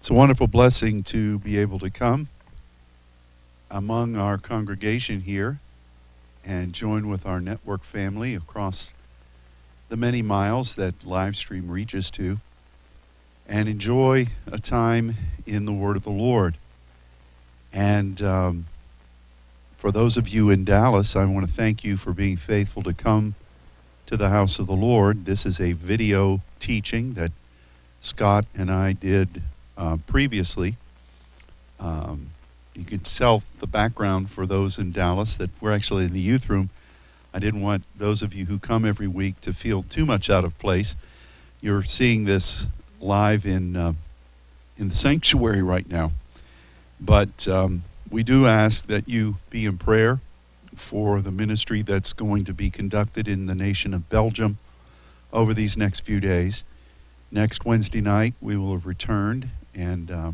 It's a wonderful blessing to be able to come among our congregation here and join with our network family across the many miles that live stream reaches to and enjoy a time in the Word of the Lord. And um, for those of you in Dallas, I want to thank you for being faithful to come to the house of the Lord. This is a video teaching that Scott and I did uh, previously. Um, you could sell the background for those in Dallas that we're actually in the youth room. I didn't want those of you who come every week to feel too much out of place. You're seeing this live in uh, in the sanctuary right now, but um, we do ask that you be in prayer for the ministry that's going to be conducted in the nation of Belgium over these next few days. Next Wednesday night, we will have returned and uh,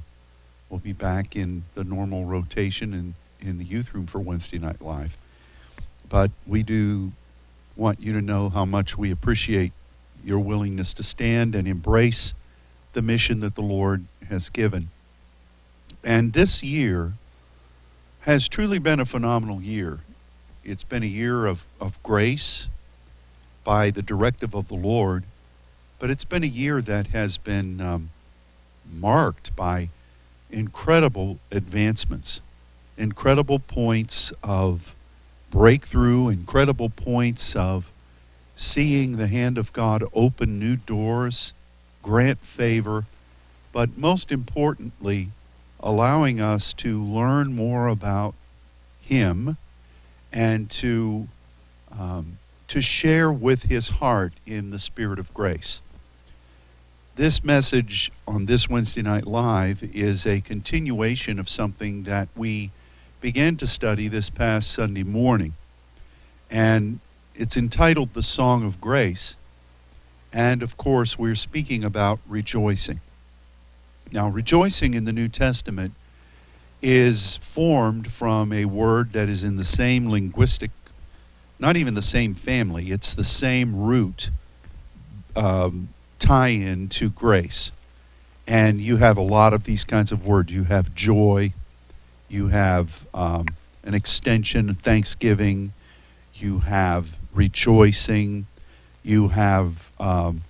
we'll be back in the normal rotation in, in the youth room for Wednesday Night Live. But we do want you to know how much we appreciate your willingness to stand and embrace the mission that the Lord has given. And this year has truly been a phenomenal year. It's been a year of, of grace by the directive of the Lord, but it's been a year that has been um, marked by incredible advancements, incredible points of breakthrough, incredible points of seeing the hand of God open new doors, grant favor, but most importantly, allowing us to learn more about Him and to um, to share with His heart in the spirit of grace. This message on this Wednesday Night Live is a continuation of something that we began to study this past Sunday morning. And it's entitled The Song of Grace. And of course, we're speaking about rejoicing. Now, rejoicing in the New Testament is formed from a word that is in the same linguistic, not even the same family, it's the same root. Um, tie in to grace. And you have a lot of these kinds of words. You have joy, you have um, an extension, of thanksgiving, you have rejoicing, you have um,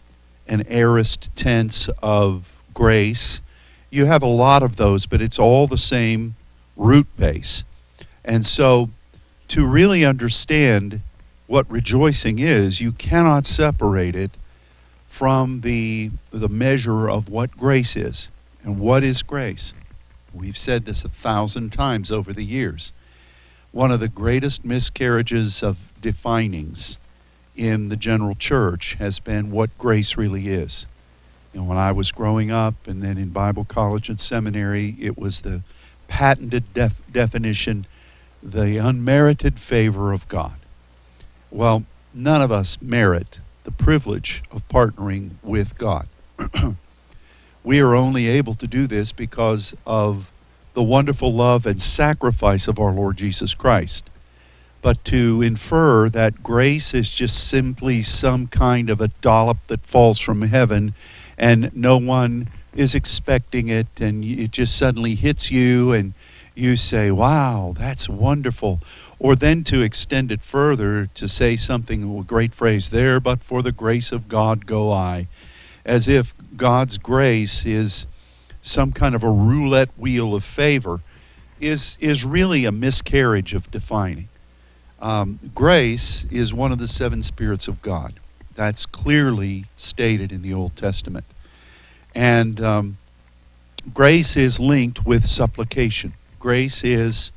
an aorist tense of grace. You have a lot of those, but it's all the same root base. And so, to really understand what rejoicing is, you cannot separate it from the, the measure of what grace is. And what is grace? We've said this a thousand times over the years. One of the greatest miscarriages of definings in the general church has been what grace really is. Know, when I was growing up and then in Bible college and seminary, it was the patented def- definition the unmerited favor of God. Well, none of us merit the privilege of partnering with God. we are only able to do this because of the wonderful love and sacrifice of our Lord Jesus Christ. But to infer that grace is just simply some kind of a dollop that falls from heaven and no one is expecting it and it just suddenly hits you and you say, wow, that's wonderful or then to extend it further to say something, a great phrase there, but for the grace of God go I, as if God's grace is some kind of a roulette wheel of favor, is, is really a miscarriage of defining. Um, grace is one of the seven spirits of God. That's clearly stated in the Old Testament. And um, grace is linked with supplication. Grace is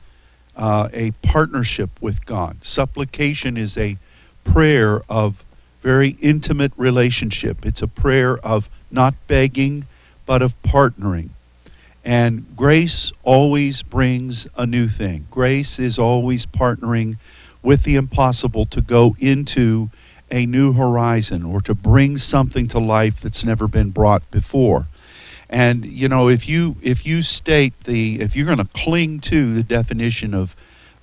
uh, a partnership with God. Supplication is a prayer of very intimate relationship. It's a prayer of not begging, but of partnering. And grace always brings a new thing. Grace is always partnering with the impossible to go into a new horizon or to bring something to life that's never been brought before. And you know, if you if you state the if you're going to cling to the definition of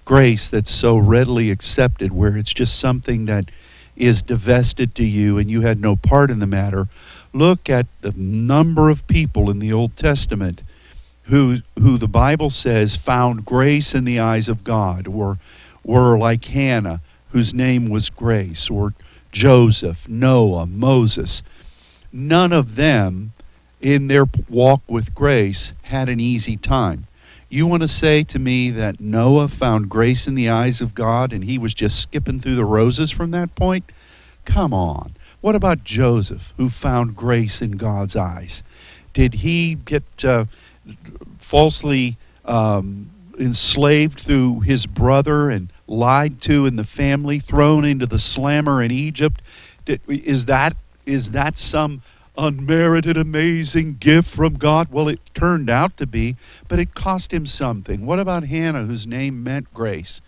grace that's so readily accepted, where it's just something that is divested to you and you had no part in the matter, look at the number of people in the Old Testament who who the Bible says found grace in the eyes of God, or were like Hannah, whose name was Grace, or Joseph, Noah, Moses. None of them in their walk with grace had an easy time. You want to say to me that Noah found grace in the eyes of God and he was just skipping through the roses from that point? Come on. What about Joseph, who found grace in God's eyes? Did he get uh, falsely um, enslaved through his brother and lied to in the family, thrown into the slammer in Egypt? Did, is that is that some unmerited, amazing gift from God? Well, it turned out to be, but it cost him something. What about Hannah, whose name meant grace,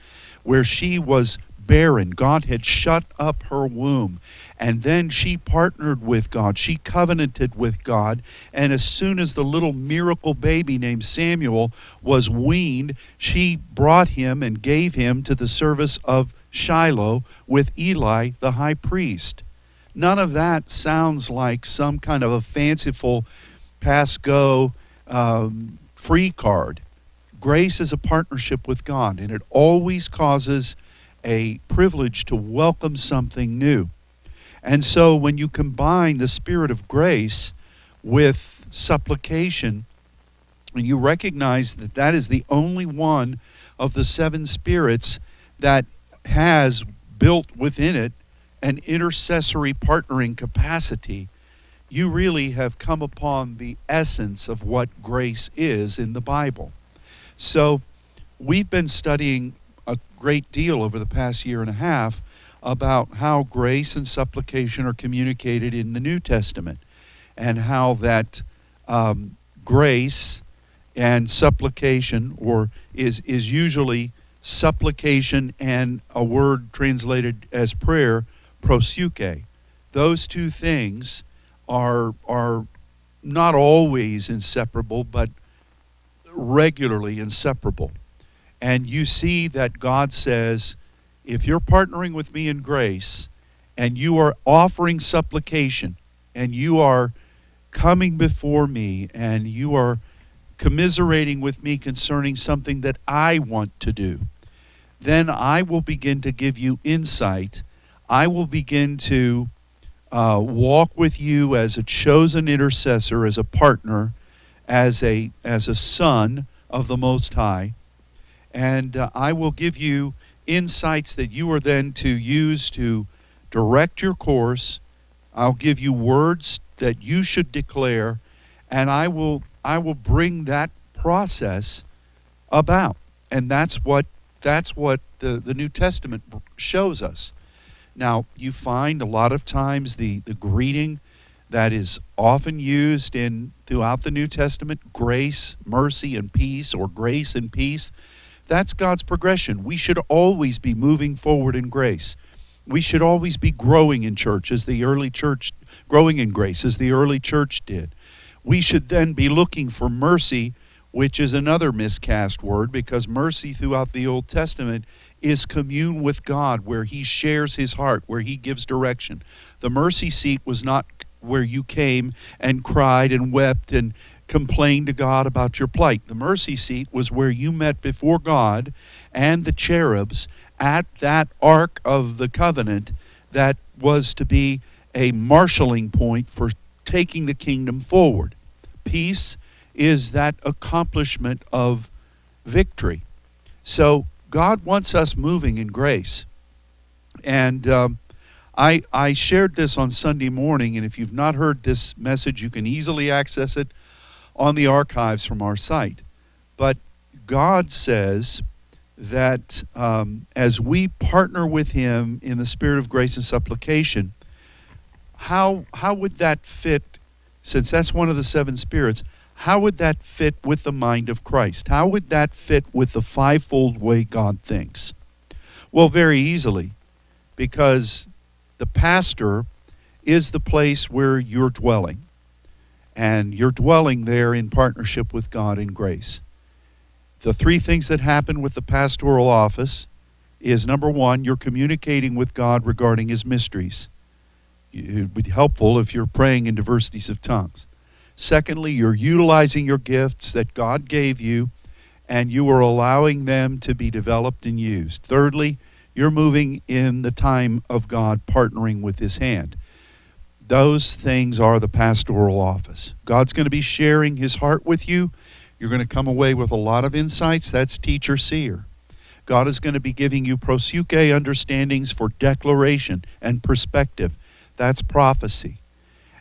where she was barren? God had shut up her womb. And then she partnered with God. She covenanted with God. And as soon as the little miracle baby named Samuel was weaned, she brought him and gave him to the service of Shiloh with Eli, the high priest. None of that sounds like some kind of a fanciful pass go um, free card. Grace is a partnership with God, and it always causes a privilege to welcome something new. And so when you combine the spirit of grace with supplication, and you recognize that that is the only one of the seven spirits that has built within it an intercessory partnering capacity, you really have come upon the essence of what grace is in the Bible. So, we've been studying a great deal over the past year and a half about how grace and supplication are communicated in the New Testament and how that um, grace and supplication or is is usually supplication and a word translated as prayer proseuche. Those two things are, are not always inseparable, but regularly inseparable. And you see that God says, if you're partnering with me in grace and you are offering supplication and you are coming before me and you are commiserating with me concerning something that I want to do, then I will begin to give you insight I will begin to uh, walk with you as a chosen intercessor, as a partner, as a as a son of the Most High, and uh, I will give you insights that you are then to use to direct your course. I'll give you words that you should declare, and I will I will bring that process about, and that's what that's what the, the New Testament shows us. Now, you find a lot of times the, the greeting that is often used in throughout the New Testament, grace, mercy, and peace, or grace and peace. That's God's progression. We should always be moving forward in grace. We should always be growing in church as the early church, growing in grace as the early church did. We should then be looking for mercy, which is another miscast word because mercy throughout the Old Testament is commune with God, where He shares His heart, where He gives direction. The mercy seat was not where you came and cried and wept and complained to God about your plight. The mercy seat was where you met before God and the cherubs at that ark of the covenant that was to be a marshaling point for taking the kingdom forward. Peace is that accomplishment of victory. So God wants us moving in grace. And um, I, I shared this on Sunday morning, and if you've not heard this message, you can easily access it on the archives from our site. But God says that um, as we partner with Him in the spirit of grace and supplication, how, how would that fit, since that's one of the seven spirits, how would that fit with the mind of Christ? How would that fit with the fivefold way God thinks? Well, very easily, because the pastor is the place where you're dwelling, and you're dwelling there in partnership with God in grace. The three things that happen with the pastoral office is number one, you're communicating with God regarding his mysteries. it would be helpful if you're praying in diversities of tongues. Secondly, you're utilizing your gifts that God gave you and you are allowing them to be developed and used. Thirdly, you're moving in the time of God partnering with His hand. Those things are the pastoral office. God's going to be sharing His heart with you. You're going to come away with a lot of insights. That's teacher seer. God is going to be giving you proseuche understandings for declaration and perspective. That's prophecy.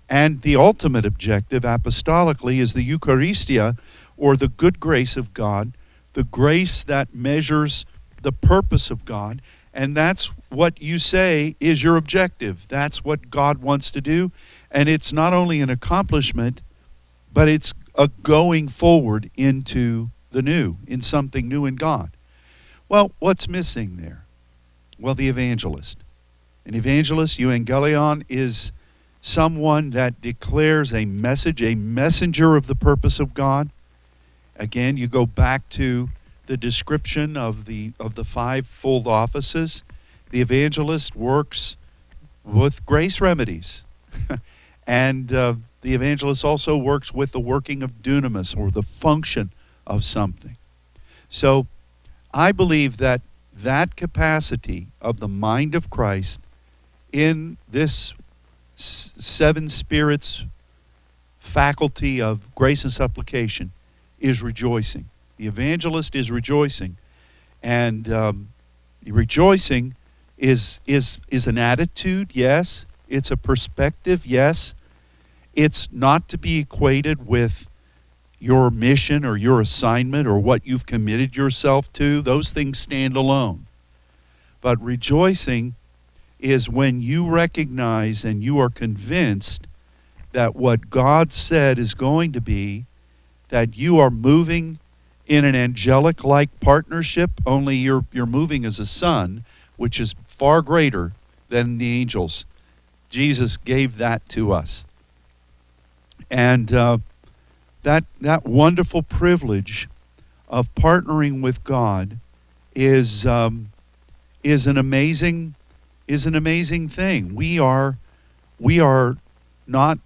And the ultimate objective apostolically is the Eucharistia, or the good grace of God, the grace that measures the purpose of God. And that's what you say is your objective. That's what God wants to do. And it's not only an accomplishment, but it's a going forward into the new, in something new in God. Well, what's missing there? Well, the evangelist. An evangelist, euangelion, is someone that declares a message, a messenger of the purpose of God. Again, you go back to the description of the of the fivefold offices. The evangelist works with grace remedies, and uh, the evangelist also works with the working of dunamis or the function of something. So, I believe that that capacity of the mind of Christ in this seven spirits faculty of grace and supplication is rejoicing. The evangelist is rejoicing, and um, rejoicing is is is an attitude. Yes, it's a perspective. Yes, it's not to be equated with your mission or your assignment or what you've committed yourself to. Those things stand alone. But rejoicing is when you recognize and you are convinced that what God said is going to be, that you are moving in an angelic like partnership, only you're, you're moving as a son, which is far greater than the angels. Jesus gave that to us. And uh, that, that wonderful privilege of partnering with God is, um, is an amazing is an amazing thing. We are we are not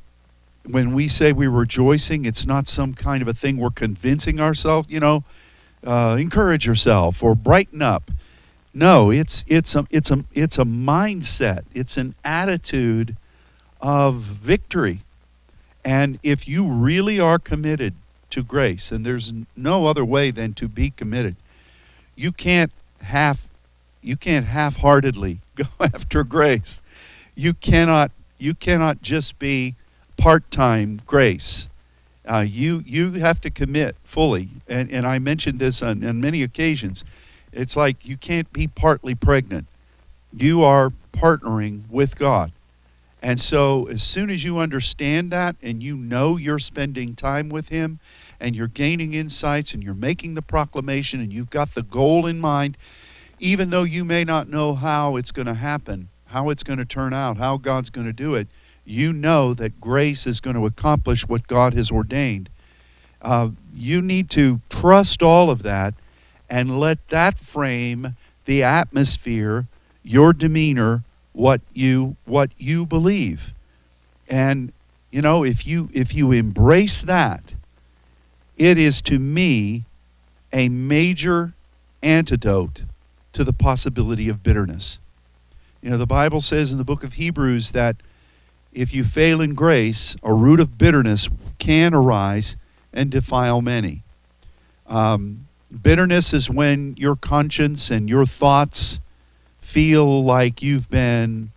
when we say we're rejoicing, it's not some kind of a thing we're convincing ourselves, you know, uh, encourage yourself or brighten up. No, it's it's a it's a it's a mindset. It's an attitude of victory. And if you really are committed to grace, and there's no other way than to be committed, you can't half you can't half-heartedly go after grace. You cannot you cannot just be part-time grace. Uh, you you have to commit fully, and and I mentioned this on, on many occasions. It's like you can't be partly pregnant. You are partnering with God. And so, as soon as you understand that and you know you're spending time with Him and you're gaining insights and you're making the proclamation and you've got the goal in mind, even though you may not know how it's going to happen, how it's going to turn out, how God's going to do it, you know that grace is going to accomplish what God has ordained. Uh, you need to trust all of that and let that frame the atmosphere, your demeanor, what you what you believe. And you know, if you if you embrace that, it is to me a major antidote to the possibility of bitterness. You know, the Bible says in the book of Hebrews that if you fail in grace, a root of bitterness can arise and defile many. Um, bitterness is when your conscience and your thoughts feel like you've been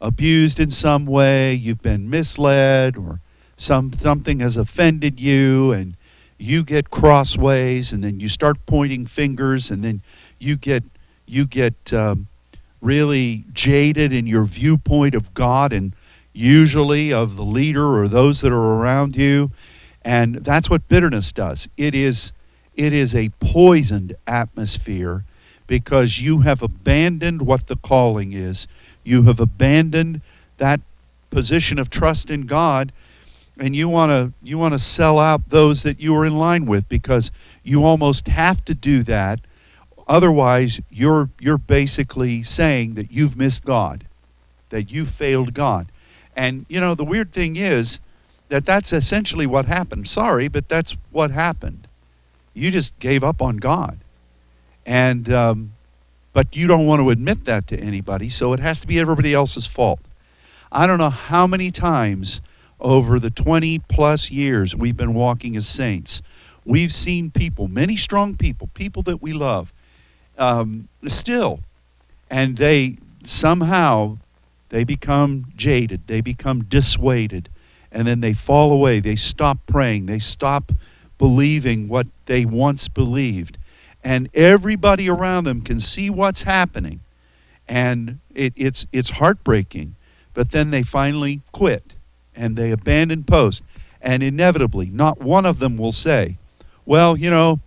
abused in some way, you've been misled, or some something has offended you, and you get crossways, and then you start pointing fingers, and then you get you get um, really jaded in your viewpoint of God and usually of the leader or those that are around you. And that's what bitterness does. It is, it is a poisoned atmosphere because you have abandoned what the calling is. You have abandoned that position of trust in God and you want to you want to sell out those that you are in line with because you almost have to do that Otherwise, you're, you're basically saying that you've missed God, that you failed God. And, you know, the weird thing is that that's essentially what happened. Sorry, but that's what happened. You just gave up on God. And, um, but you don't want to admit that to anybody, so it has to be everybody else's fault. I don't know how many times over the 20 plus years we've been walking as saints, we've seen people, many strong people, people that we love, um, still, and they somehow they become jaded, they become dissuaded, and then they fall away. They stop praying, they stop believing what they once believed. And everybody around them can see what's happening and it, it's it's heartbreaking. But then they finally quit and they abandon post. And inevitably not one of them will say well you know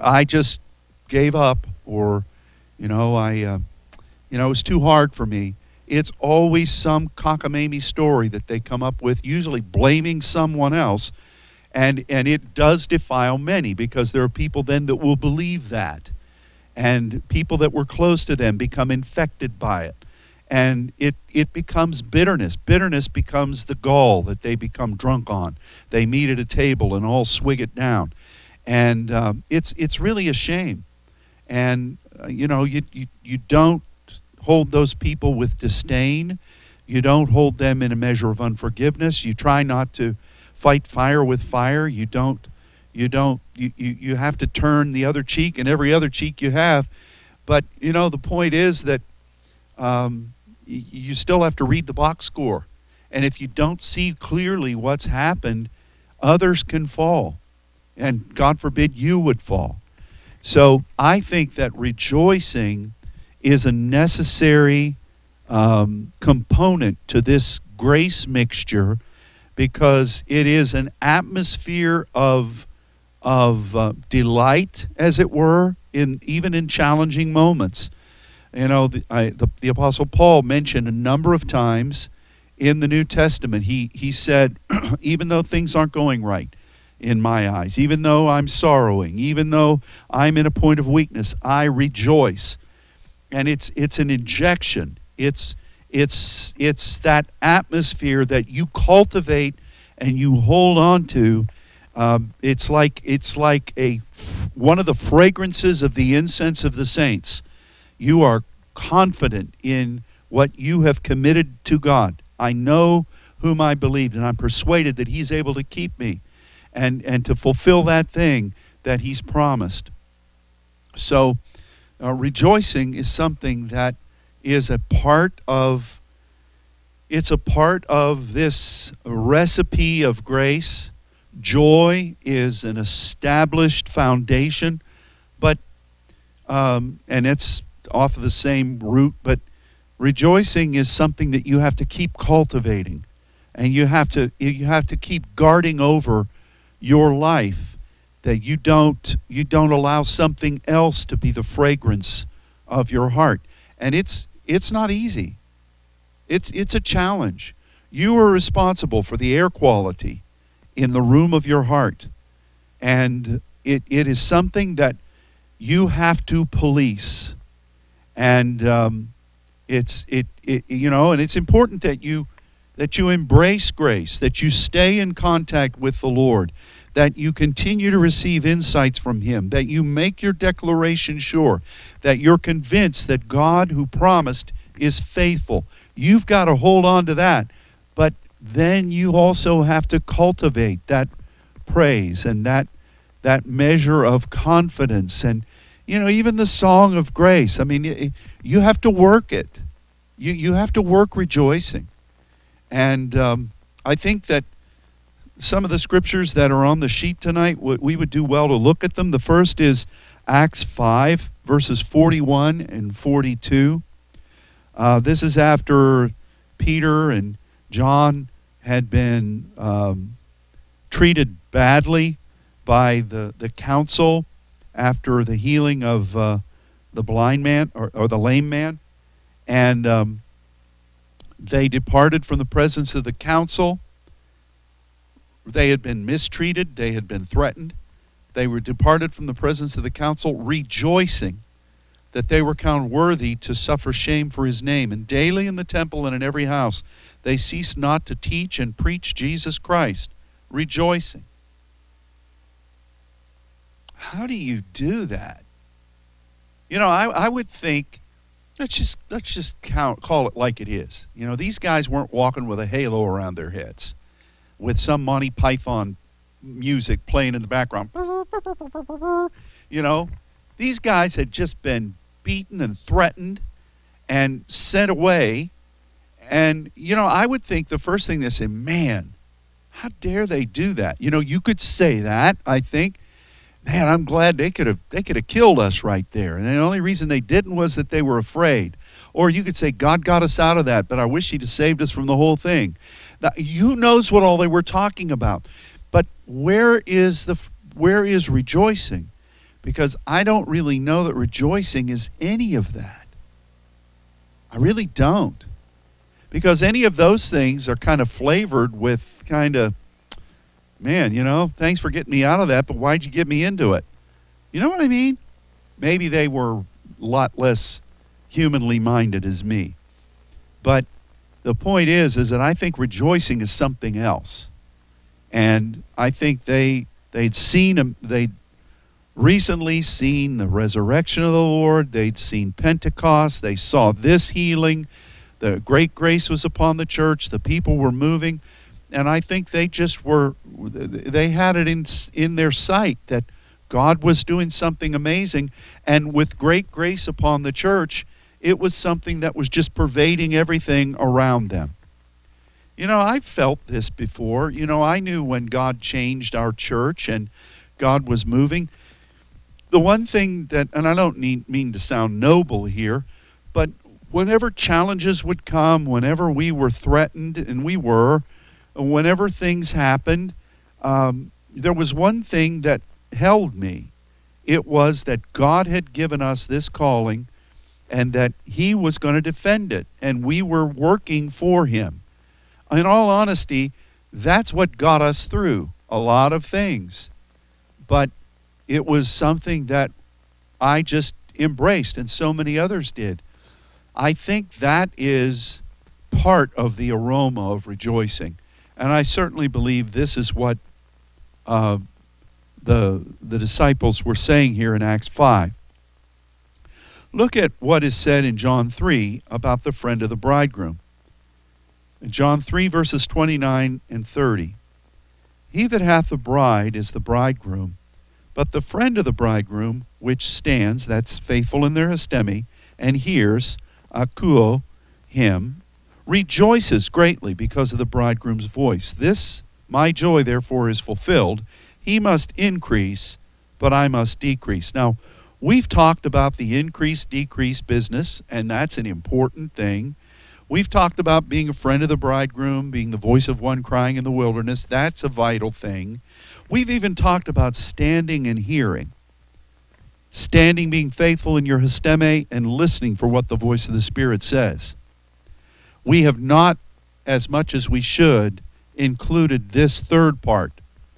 i just gave up or you know i uh, you know it was too hard for me. It's always some cockamamie story that they come up with usually blaming someone else and and it does defile many because there are people then that will believe that and people that were close to them become infected by it and it it becomes bitterness. Bitterness becomes the gall that they become drunk on. They meet at a table and all swig it down and um, it's it's really a shame and uh, you know you, you you don't hold those people with disdain you don't hold them in a measure of unforgiveness you try not to fight fire with fire. You don't you don't you, you, you have to turn the other cheek and every other cheek you have. But you know the point is that um, you still have to read the box score. And if you don't see clearly what's happened, others can fall. And God forbid you would fall. So I think that rejoicing is a necessary um, component to this grace mixture because it is an atmosphere of of uh, delight, as it were, in even in challenging moments. You know, the, I, the, the Apostle Paul mentioned a number of times in the New Testament. He he said, even though things aren't going right in my eyes, even though I'm sorrowing, even though I'm in a point of weakness, I rejoice. And it's it's an injection. It's it's it's that atmosphere that you cultivate and you hold on to. Um, it's like it's like a one of the fragrances of the incense of the saints. You are confident in what you have committed to God. I know whom I believed, and I'm persuaded that He's able to keep me and, and to fulfill that thing that He's promised. So, uh, rejoicing is something that is a part of it's a part of this recipe of grace joy is an established foundation but um, and it's off of the same root but rejoicing is something that you have to keep cultivating and you have to you have to keep guarding over your life that you don't you don't allow something else to be the fragrance of your heart and it's it's not easy. It's, it's a challenge. You are responsible for the air quality in the room of your heart. And it, it is something that you have to police. And um, it's, it, it, you know, and it's important that you, that you embrace grace, that you stay in contact with the Lord, that you continue to receive insights from Him, that you make your declaration sure, that you're convinced that God who promised is faithful. You've got to hold on to that. But then you also have to cultivate that praise and that that measure of confidence and you know even the song of grace i mean you have to work it you you have to work rejoicing and um, i think that some of the scriptures that are on the sheet tonight, we would do well to look at them. The first is Acts 5, verses 41 and 42. Uh, this is after Peter and John had been um, treated badly by the, the council after the healing of uh, the blind man or, or, the lame man. And um, they departed from the presence of the council they had been mistreated, they had been threatened. They were departed from the presence of the council, rejoicing that they were counted worthy to suffer shame for his name. And daily in the temple and in every house they ceased not to teach and preach Jesus Christ, rejoicing. How do you do that? You know, I, I would think let's just let's just count, call it like it is. You know, these guys weren't walking with a halo around their heads, with some Monty Python music playing in the background. You know, these guys had just been beaten and threatened and sent away. And, you know, I would think the first thing they say, man, how dare they do that? You know, you could say that, I think. Man, I'm glad they could have they could have killed us right there. And the only reason they didn't was that they were afraid. Or you could say, God got us out of that, but I wish He'd have saved us from the whole thing. Now, who knows what all they were talking about? But where is the where is rejoicing? Because I don't really know that rejoicing is any of that. I really don't. Because any of those things are kind of flavored with kind of, man, you know, thanks for getting me out of that, but why'd you get me into it? You know what I mean? Maybe they were a lot less humanly minded as me. But the point is, is that I think rejoicing is something else and I think they they'd seen um, they'd recently seen the resurrection of the Lord. They'd seen Pentecost. They saw this healing. The great grace was upon the church. The people were moving, and I think they just were they had it in in their sight that God was doing something amazing, and with great grace upon the church, it was something that was just pervading everything around them. You know, I've felt this before. You know, I knew when God changed our church and God was moving. The one thing that, and I don't need, mean to sound noble here, but whenever challenges would come, whenever we were threatened, and we were, whenever things happened, um, there was one thing that held me. It was that God had given us this calling and that He was going to defend it, and we were working for Him in all honesty, that's what got us through a lot of things. But it was something that I just embraced, and so many others did. I think that is part of the aroma of rejoicing. And I certainly believe this is what uh, the, the disciples were saying here in Acts 5. Look at what is said in John 3 about the friend of the bridegroom. John 3, verses 29 and 30. He that hath the bride is the bridegroom, but the friend of the bridegroom, which stands, that's faithful in their histemi, and hears, akuo, him, rejoices greatly because of the bridegroom's voice. This, my joy, therefore, is fulfilled. He must increase, but I must decrease. Now, we've talked about the increase decrease business, and that's an important thing. We've talked about being a friend of the bridegroom, being the voice of one crying in the wilderness. That's a vital thing. We've even talked about standing and hearing. Standing, being faithful in your histemi, and listening for what the voice of the Spirit says. We have not, as much as we should, included this third part,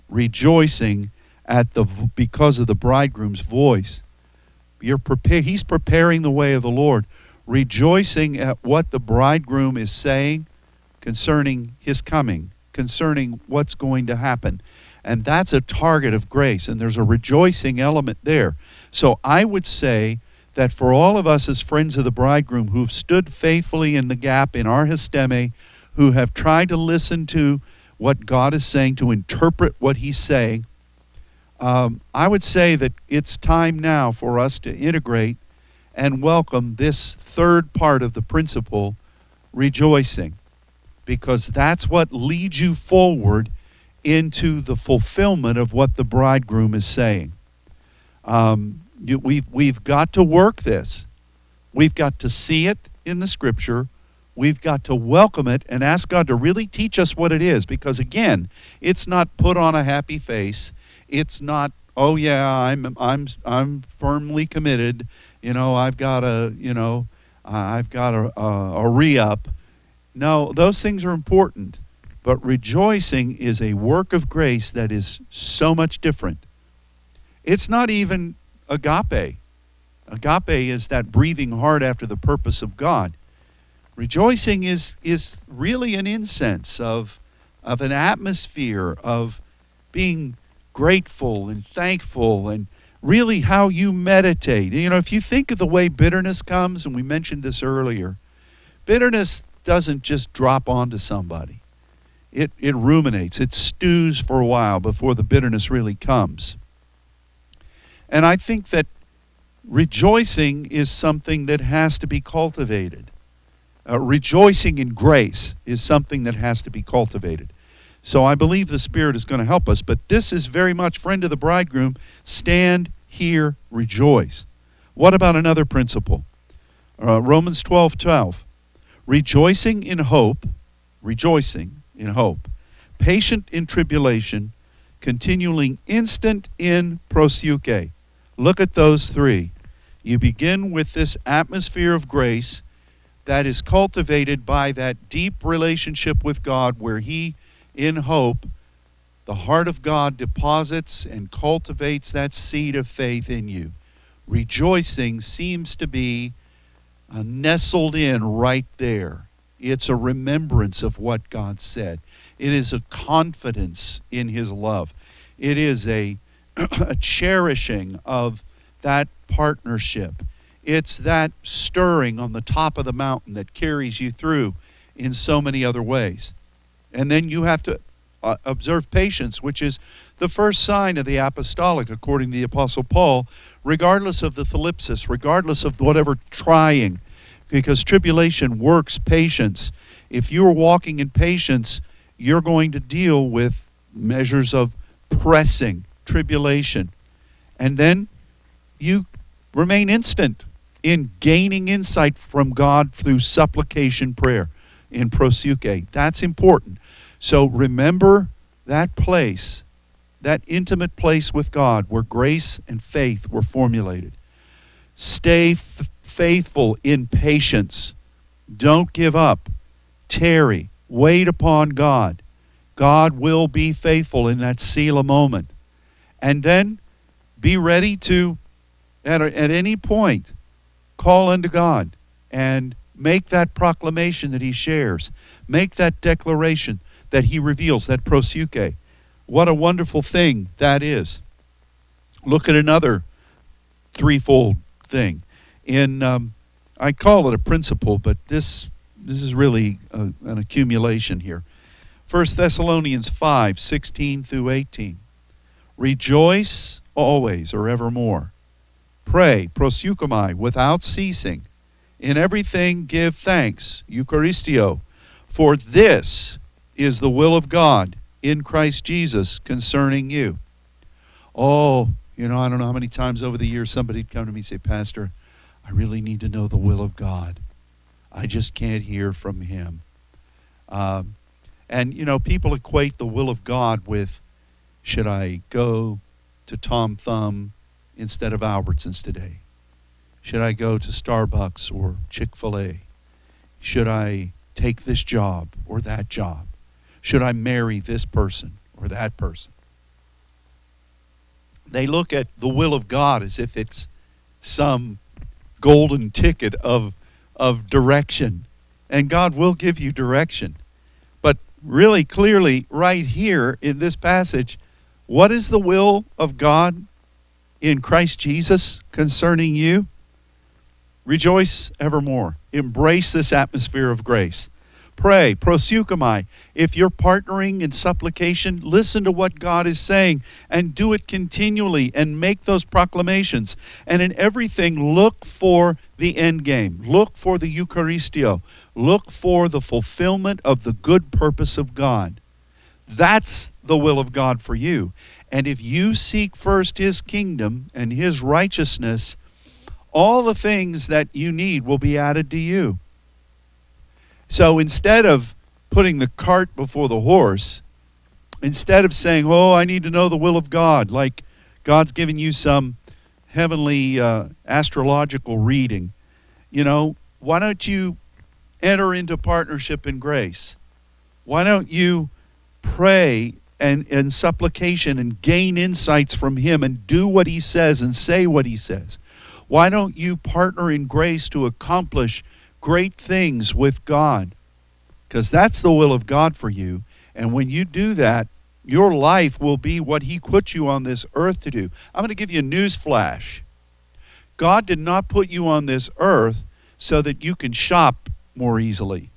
rejoicing at the because of the bridegroom's voice. You're he's preparing the way of the Lord rejoicing at what the bridegroom is saying concerning his coming, concerning what's going to happen. And that's a target of grace, and there's a rejoicing element there. So I would say that for all of us as friends of the bridegroom who've stood faithfully in the gap in our histemi, who have tried to listen to what God is saying, to interpret what He's saying, um, I would say that it's time now for us to integrate and welcome this third part of the principle, rejoicing, because that's what leads you forward into the fulfillment of what the bridegroom is saying. Um, you, we've, we've got to work this. We've got to see it in the scripture. We've got to welcome it and ask God to really teach us what it is. Because again, it's not put on a happy face. It's not, oh yeah, I'm I'm I'm firmly committed you know, I've got a, you know, I've got a, a, a re up. No, those things are important. But rejoicing is a work of grace that is so much different. It's not even agape. Agape is that breathing hard after the purpose of God. Rejoicing is, is really an incense of, of an atmosphere of being grateful and thankful and really how you meditate. You know, if you think of the way bitterness comes, and we mentioned this earlier, bitterness doesn't just drop onto somebody. It, it ruminates, it stews for a while before the bitterness really comes. And I think that rejoicing is something that has to be cultivated. Uh, rejoicing in grace is something that has to be cultivated. So I believe the Spirit is going to help us. But this is very much, friend of the bridegroom, stand here, rejoice. What about another principle? Uh, Romans 12 12. Rejoicing in hope, rejoicing in hope, patient in tribulation, continuing instant in proseuche. Look at those three. You begin with this atmosphere of grace that is cultivated by that deep relationship with God where He in hope, the heart of God deposits and cultivates that seed of faith in you. Rejoicing seems to be uh, nestled in right there. It's a remembrance of what God said. It is a confidence in His love. It is a, a cherishing of that partnership. It's that stirring on the top of the mountain that carries you through in so many other ways. And then you have to uh, observe patience, which is the first sign of the apostolic, according to the Apostle Paul, regardless of the thlipsis, regardless of whatever trying, because tribulation works patience. If you are walking in patience, you're going to deal with measures of pressing, tribulation. And then you remain instant in gaining insight from God through supplication prayer in proseuche. That's important. So remember that place, that intimate place with God where grace and faith were formulated. Stay f- faithful in patience. Don't give up. Tarry. Wait upon God. God will be faithful in that seal Selah moment. And then be ready to, at, at any point, call unto God and make that proclamation that He shares. Make that declaration that he reveals, that proseuche. What a wonderful thing that is. Look at another threefold thing. In um, I call it a principle, but this this is really a, an accumulation here. 1 Thessalonians 5, 16 through 18. Rejoice always or evermore. Pray, proseuchomai, without ceasing. In everything give thanks, Eucharistio, for this is the will of God in Christ Jesus concerning you. Oh, you know, I don't know how many times over the years somebody'd come to me and say, Pastor, I really need to know the will of God. I just can't hear from Him. Um, and, you know, people equate the will of God with should I go to Tom Thumb instead of Albertsons today? Should I go to Starbucks or Chick fil A? Should I take this job or that job? Should I marry this person or that person? They look at the will of God as if it's some golden ticket of, of direction. And God will give you direction. But really clearly, right here in this passage, what is the will of God in Christ Jesus concerning you? Rejoice evermore. Embrace this atmosphere of grace. Pray, proseuchomai. If you're partnering in supplication, listen to what God is saying and do it continually and make those proclamations. And in everything, look for the end game. Look for the Eucharistio. Look for the fulfillment of the good purpose of God. That's the will of God for you. And if you seek first His kingdom and His righteousness, all the things that you need will be added to you. So instead of putting the cart before the horse, instead of saying, Oh, I need to know the will of God, like God's giving you some heavenly uh, astrological reading, you know, why don't you enter into partnership in grace? Why don't you pray and, and supplication and gain insights from Him and do what He says and say what He says? Why don't you partner in grace to accomplish great things with God? Because that's the will of God for you. And when you do that, your life will be what He put you on this earth to do. I'm going to give you a news flash. God did not put you on this earth so that you can shop more easily.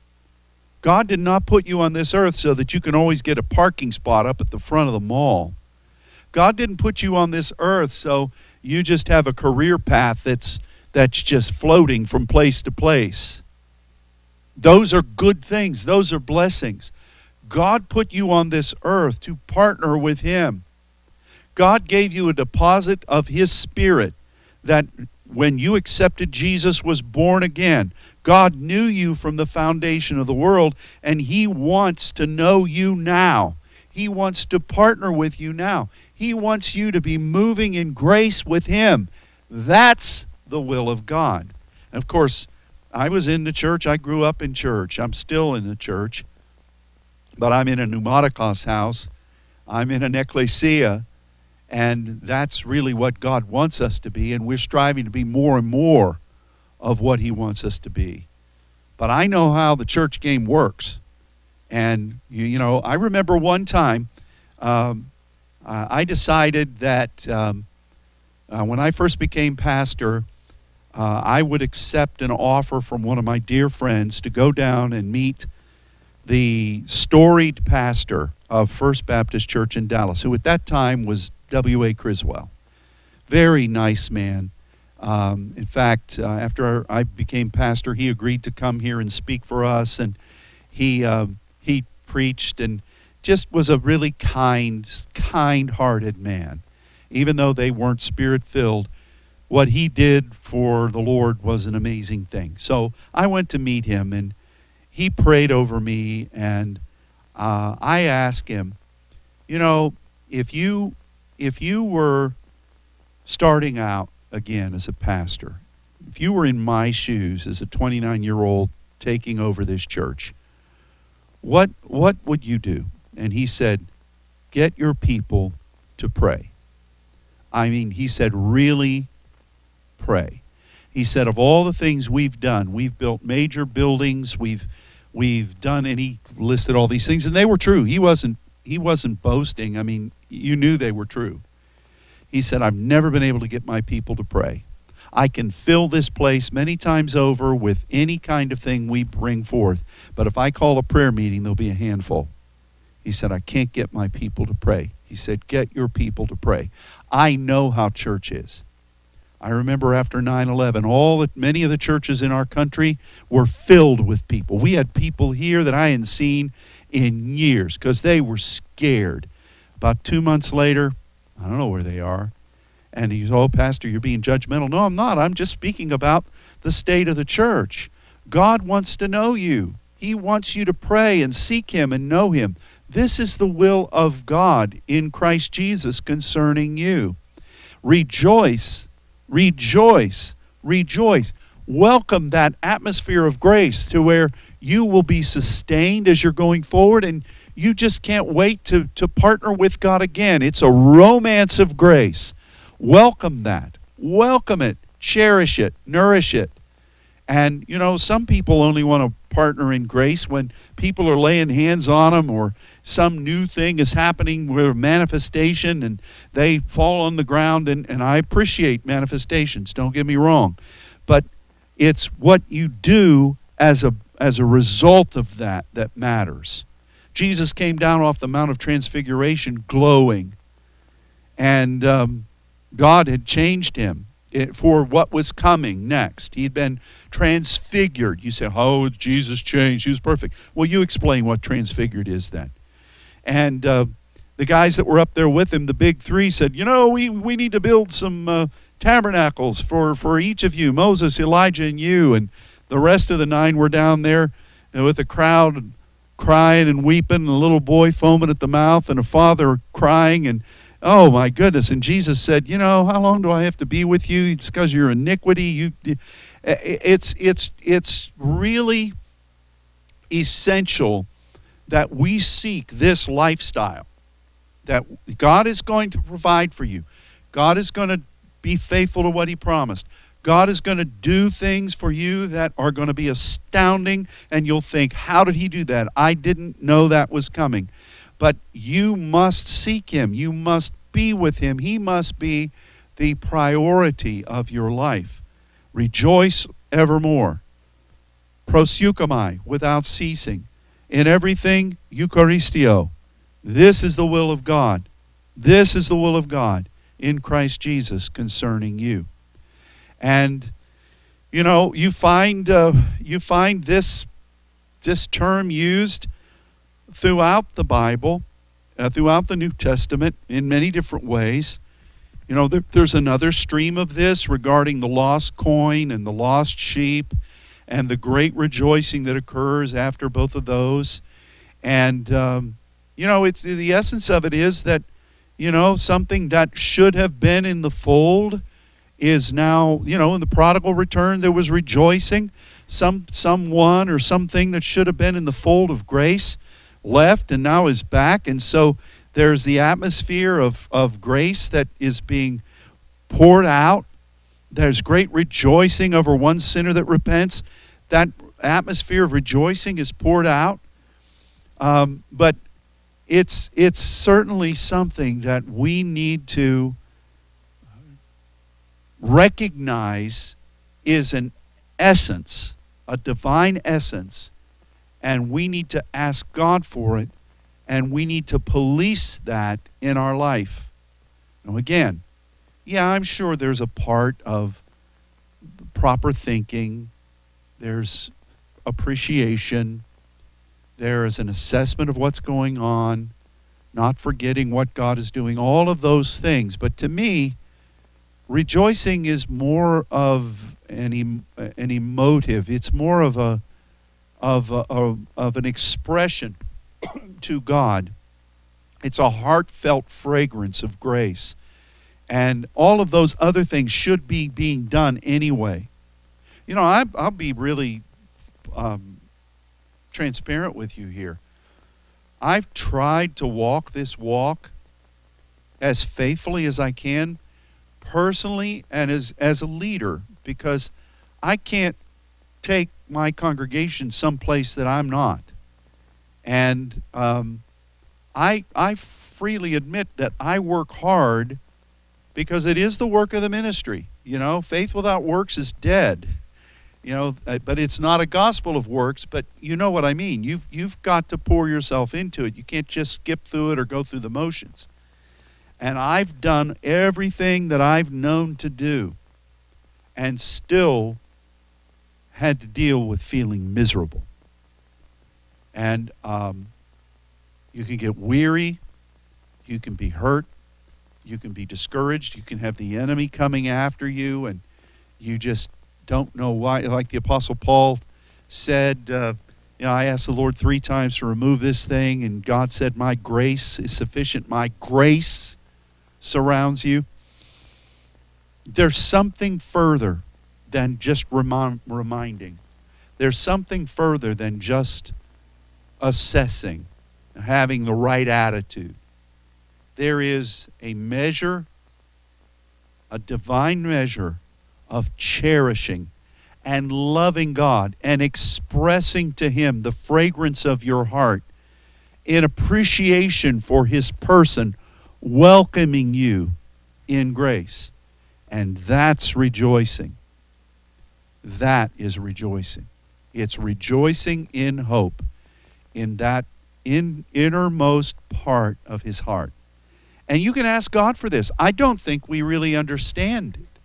God did not put you on this earth so that you can always get a parking spot up at the front of the mall. God didn't put you on this earth so you just have a career path that's that's just floating from place to place. Those are good things. Those are blessings. God put you on this earth to partner with him. God gave you a deposit of his spirit that when you accepted Jesus was born again. God knew you from the foundation of the world and he wants to know you now. He wants to partner with you now. He wants you to be moving in grace with Him. That's the will of God. And of course, I was in the church. I grew up in church. I'm still in the church. But I'm in a pneumaticos house. I'm in an ecclesia. And that's really what God wants us to be. And we're striving to be more and more of what He wants us to be. But I know how the church game works. And, you, you know, I remember one time um, I decided that um, uh, when I first became pastor, uh, I would accept an offer from one of my dear friends to go down and meet the storied pastor of First Baptist Church in Dallas, who at that time was W.A. Criswell. Very nice man. Um, in fact, uh, after I became pastor, he agreed to come here and speak for us, and he uh, he preached and just was a really kind, kind hearted man. Even though they weren't spirit filled, what he did for the Lord was an amazing thing. So I went to meet him and he prayed over me and uh, I asked him, you know, if you if you were starting out again as a pastor, if you were in my shoes as a 29 year old taking over this church, what what would you do? and he said, Get your people to pray. I mean, he said, Really pray. He said, Of all the things we've done, we've built major buildings, we've we've done and he listed all these things and they were true he wasn't he wasn't boasting i mean you knew they were true he said i've never been able to get my people to pray i can fill this place many times over with any kind of thing we bring forth but if i call a prayer meeting there'll be a handful he said, I can't get my people to pray. He said, Get your people to pray. I know how church is. I remember after 9 11, all the, many of the churches in our country were filled with people. We had people here that I hadn't seen in years because they were scared. About two months later, I don't know where they are. And he's, Oh, Pastor, you're being judgmental. No, I'm not. I'm just speaking about the state of the church. God wants to know you, He wants you to pray and seek Him and know Him. This is the will of God in Christ Jesus concerning you. Rejoice, rejoice, rejoice. Welcome that atmosphere of grace to where you will be sustained as you're going forward and you just can't wait to, to partner with God again. It's a romance of grace. Welcome that. Welcome it. Cherish it. Nourish it. And, you know, some people only want to partner in grace when people are laying hands on them or some new thing is happening with manifestation and they fall on the ground and, and I appreciate manifestations, don't get me wrong. But it's what you do as a as a result of that that matters. Jesus came down off the Mount of Transfiguration glowing, and um, God had changed him eh, for what was coming next. He had been transfigured. You say, "Oh, Jesus changed? He was perfect." Well, you explain what transfigured is then. And uh, the guys that were up there with him, the big three, said, You know, we, we need to build some uh, tabernacles for, for each of you Moses, Elijah, and you. And the rest of the nine were down there with a crowd crying and weeping, and a little boy foaming at the mouth, and a father crying. And oh my goodness. And Jesus said, You know, how long do I have to be with you? It's because your iniquity. You, eh, eh, it's, it's, it's really essential that we seek this lifestyle that God is going to provide for you. God is going to be faithful to what He promised. God is going to do things for you that are going to be astounding, and you'll think, How did He do that? I didn't know that was coming. But you must seek Him, you must be with Him, He must be the priority of your life. Rejoice evermore. Proseuchomai, without ceasing. In everything, Eucharistio. This is the will of God. This is the will of God in Christ Jesus concerning you. And you know, you find uh, you find this this term used throughout the Bible, uh, throughout the New Testament in many different ways. You know, there, there's another stream of this regarding the lost coin and the lost sheep and the great rejoicing that occurs after both of those. And, um, you know, it's the essence of it is that, you know, something that should have been in the fold is now, you know, in the prodigal return, there was rejoicing. Some someone or something that should have been in the fold of grace left and now is back. And so there's the atmosphere of, of grace that is being poured out. There's great rejoicing over one sinner that repents. That atmosphere of rejoicing is poured out. Um, but it's, it's certainly something that we need to recognize is an essence, a divine essence, and we need to ask God for it, and we need to police that in our life. Now, again, yeah, I'm sure there's a part of proper thinking, there's appreciation, there is an assessment of what's going on, not forgetting what God is doing, all of those things. But to me, rejoicing is more of an, em, an emotive. It's more of a of a, of, of an expression to god. It's a heartfelt fragrance of grace. And all of those other things should be being done anyway. You know I, i'll be really um, transparent with you here. I've tried to walk this walk as faithfully as i can personally and as, as a leader because I can't take my congregation someplace that I'm not. And um, I, I freely admit that I work hard because it is the work of the ministry. You know, faith without works is dead. You know, uh, but it's not a gospel of works, but you know what I mean. You've, you've got to pour yourself into it. You can't just skip through it or go through the motions. And I've done everything that I've known to do and still had to deal with feeling miserable. And um, you can get weary, you can be hurt, you can be discouraged, you can have the enemy coming after you, and you just don't know why. Like the Apostle Paul said, uh, you know, I asked the Lord three times to remove this thing, and God said, My grace is sufficient. My grace surrounds you. There's something further than just remind, reminding. There's something further than just assessing, having the right attitude. There is a measure, a divine measure of cherishing and loving God and expressing to Him the fragrance of your heart in appreciation for His person welcoming you in grace. And that's rejoicing. That is rejoicing. It's rejoicing in hope in that in innermost part of his heart. And you can ask God for this. I don't think we really understand it.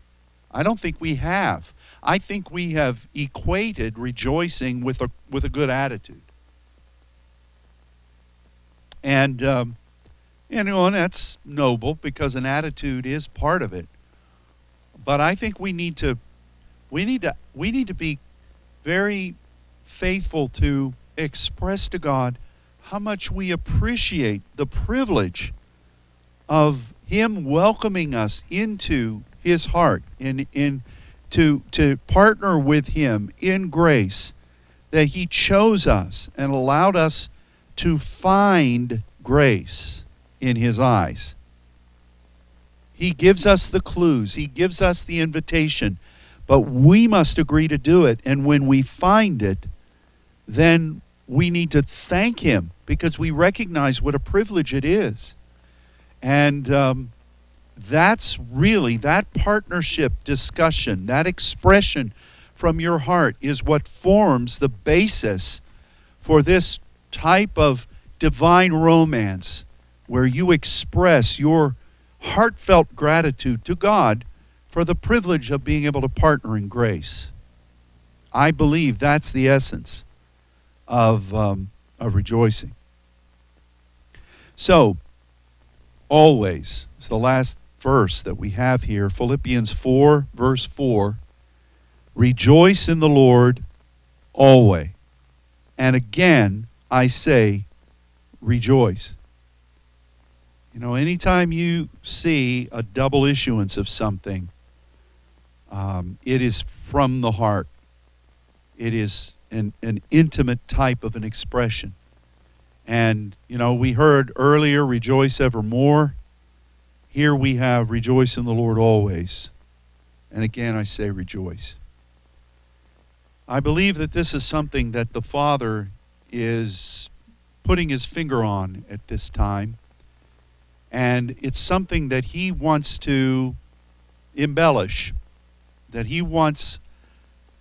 I don't think we have. I think we have equated rejoicing with a with a good attitude. And um, and that's noble because an attitude is part of it. But I think we need to we need to we need to be very faithful to express to God how much we appreciate the privilege of him welcoming us into his heart in in to to partner with him in grace that he chose us and allowed us to find grace in his eyes. He gives us the clues, he gives us the invitation, But we must agree to do it. And when we find it, then we need to thank Him because we recognize what a privilege it is. And um, that's really that partnership discussion, that expression from your heart is what forms the basis for this type of divine romance where you express your heartfelt gratitude to God for the privilege of being able to partner in grace. I believe that's the essence of, um, of rejoicing. So, always is the last verse that we have here Philippians 4, verse 4. Rejoice in the Lord always. And again, I say, rejoice. You know, anytime you see a double issuance of something, um, it is from the heart. It is an, an intimate type of an expression. And, you know, we heard earlier, rejoice evermore. Here we have rejoice in the Lord always. And again, I say rejoice. I believe that this is something that the Father is putting his finger on at this time. And it's something that he wants to embellish that He wants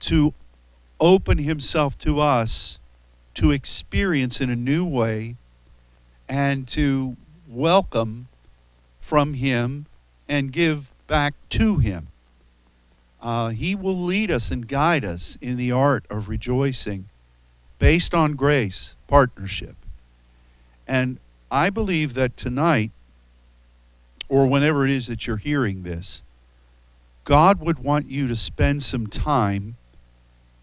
to open Himself to us to experience in a new way and to welcome from Him and give back to Him. Uh, he will lead us and guide us in the art of rejoicing based on grace, partnership. And I believe that tonight, or whenever it is that you're hearing this, God would want you to spend some time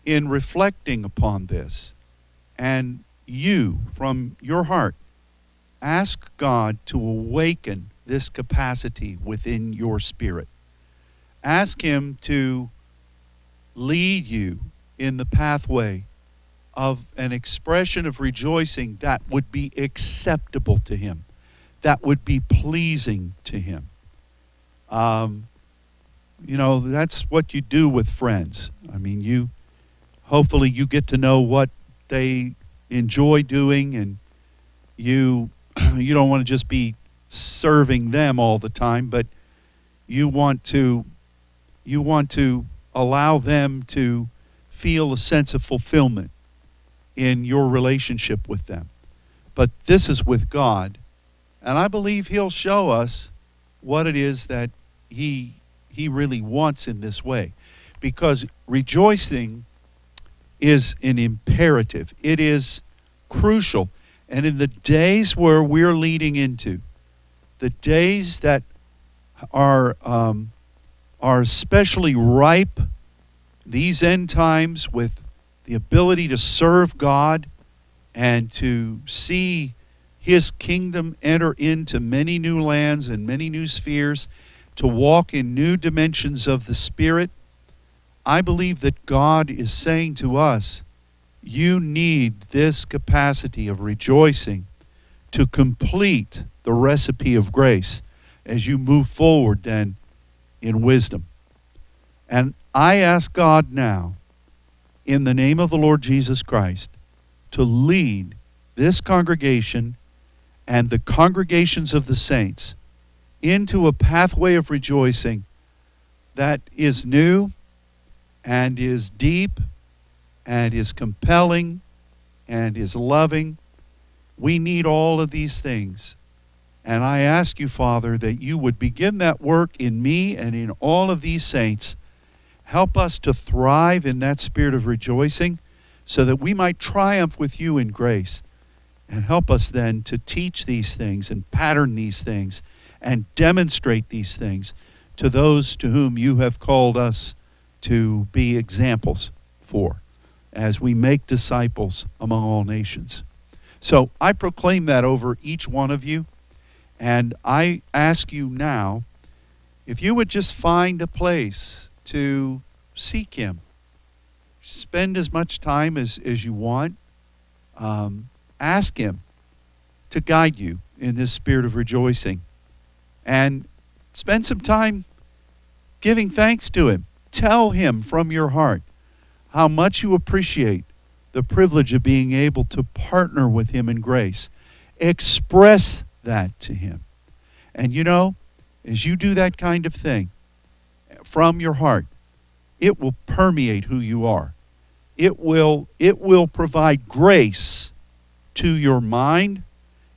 in reflecting upon this. And you, from your heart, ask God to awaken this capacity within your spirit. Ask Him to lead you in the pathway of an expression of rejoicing that would be acceptable to Him, that would be pleasing to Him. Um, you know, that's what you do with friends. I mean, you hopefully you get to know what they enjoy doing and you you don't want to just be serving them all the time, but you want to you want to allow them to feel a sense of fulfillment in your relationship with them. But this is with God, and I believe he'll show us what it is that he he really wants in this way. Because rejoicing is an imperative, it is crucial. And in the days where we're leading into, the days that are, um, are especially ripe, these end times with the ability to serve God and to see His kingdom enter into many new lands and many new spheres to walk in new dimensions of the Spirit, I believe that God is saying to us, you need this capacity of rejoicing to complete the recipe of grace as you move forward then in wisdom. And I ask God now, in the name of the Lord Jesus Christ, to lead this congregation and the congregations of the saints into a pathway of rejoicing that is new and is deep and is compelling and is loving. We need all of these things. And I ask you, Father, that you would begin that work in me and in all of these saints. Help us to thrive in that spirit of rejoicing so that we might triumph with you in grace. And help us then to teach these things and pattern these things and demonstrate these things to those to whom you have called us to be examples for as we make disciples among all nations. So I proclaim that over each one of you. And I ask you now if you would just find a place to seek Him, spend as much time as, as you want. Um, ask Him to guide you in this spirit of rejoicing and spend some time giving thanks to Him Tell him from your heart how much you appreciate the privilege of being able to partner with him in grace. Express that to him. And you know, as you do that kind of thing from your heart, it will permeate who you are. It will, it will provide grace to your mind.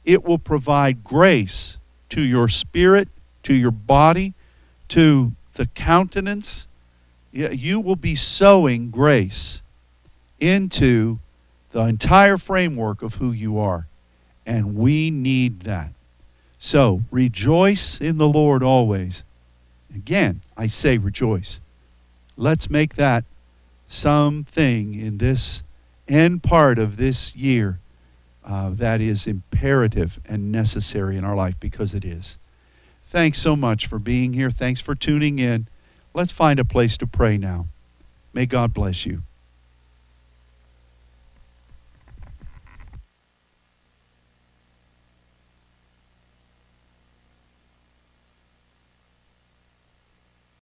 It will provide grace to your spirit, to your body, to the countenance. You will be sowing grace into the entire framework of who you are. And we need that. So rejoice in the Lord always. Again, I say rejoice. Let's make that something in this end part of this year uh, that is imperative and necessary in our life because it is. Thanks so much for being here. Thanks for tuning in. Let's find a place to pray now. May God bless you.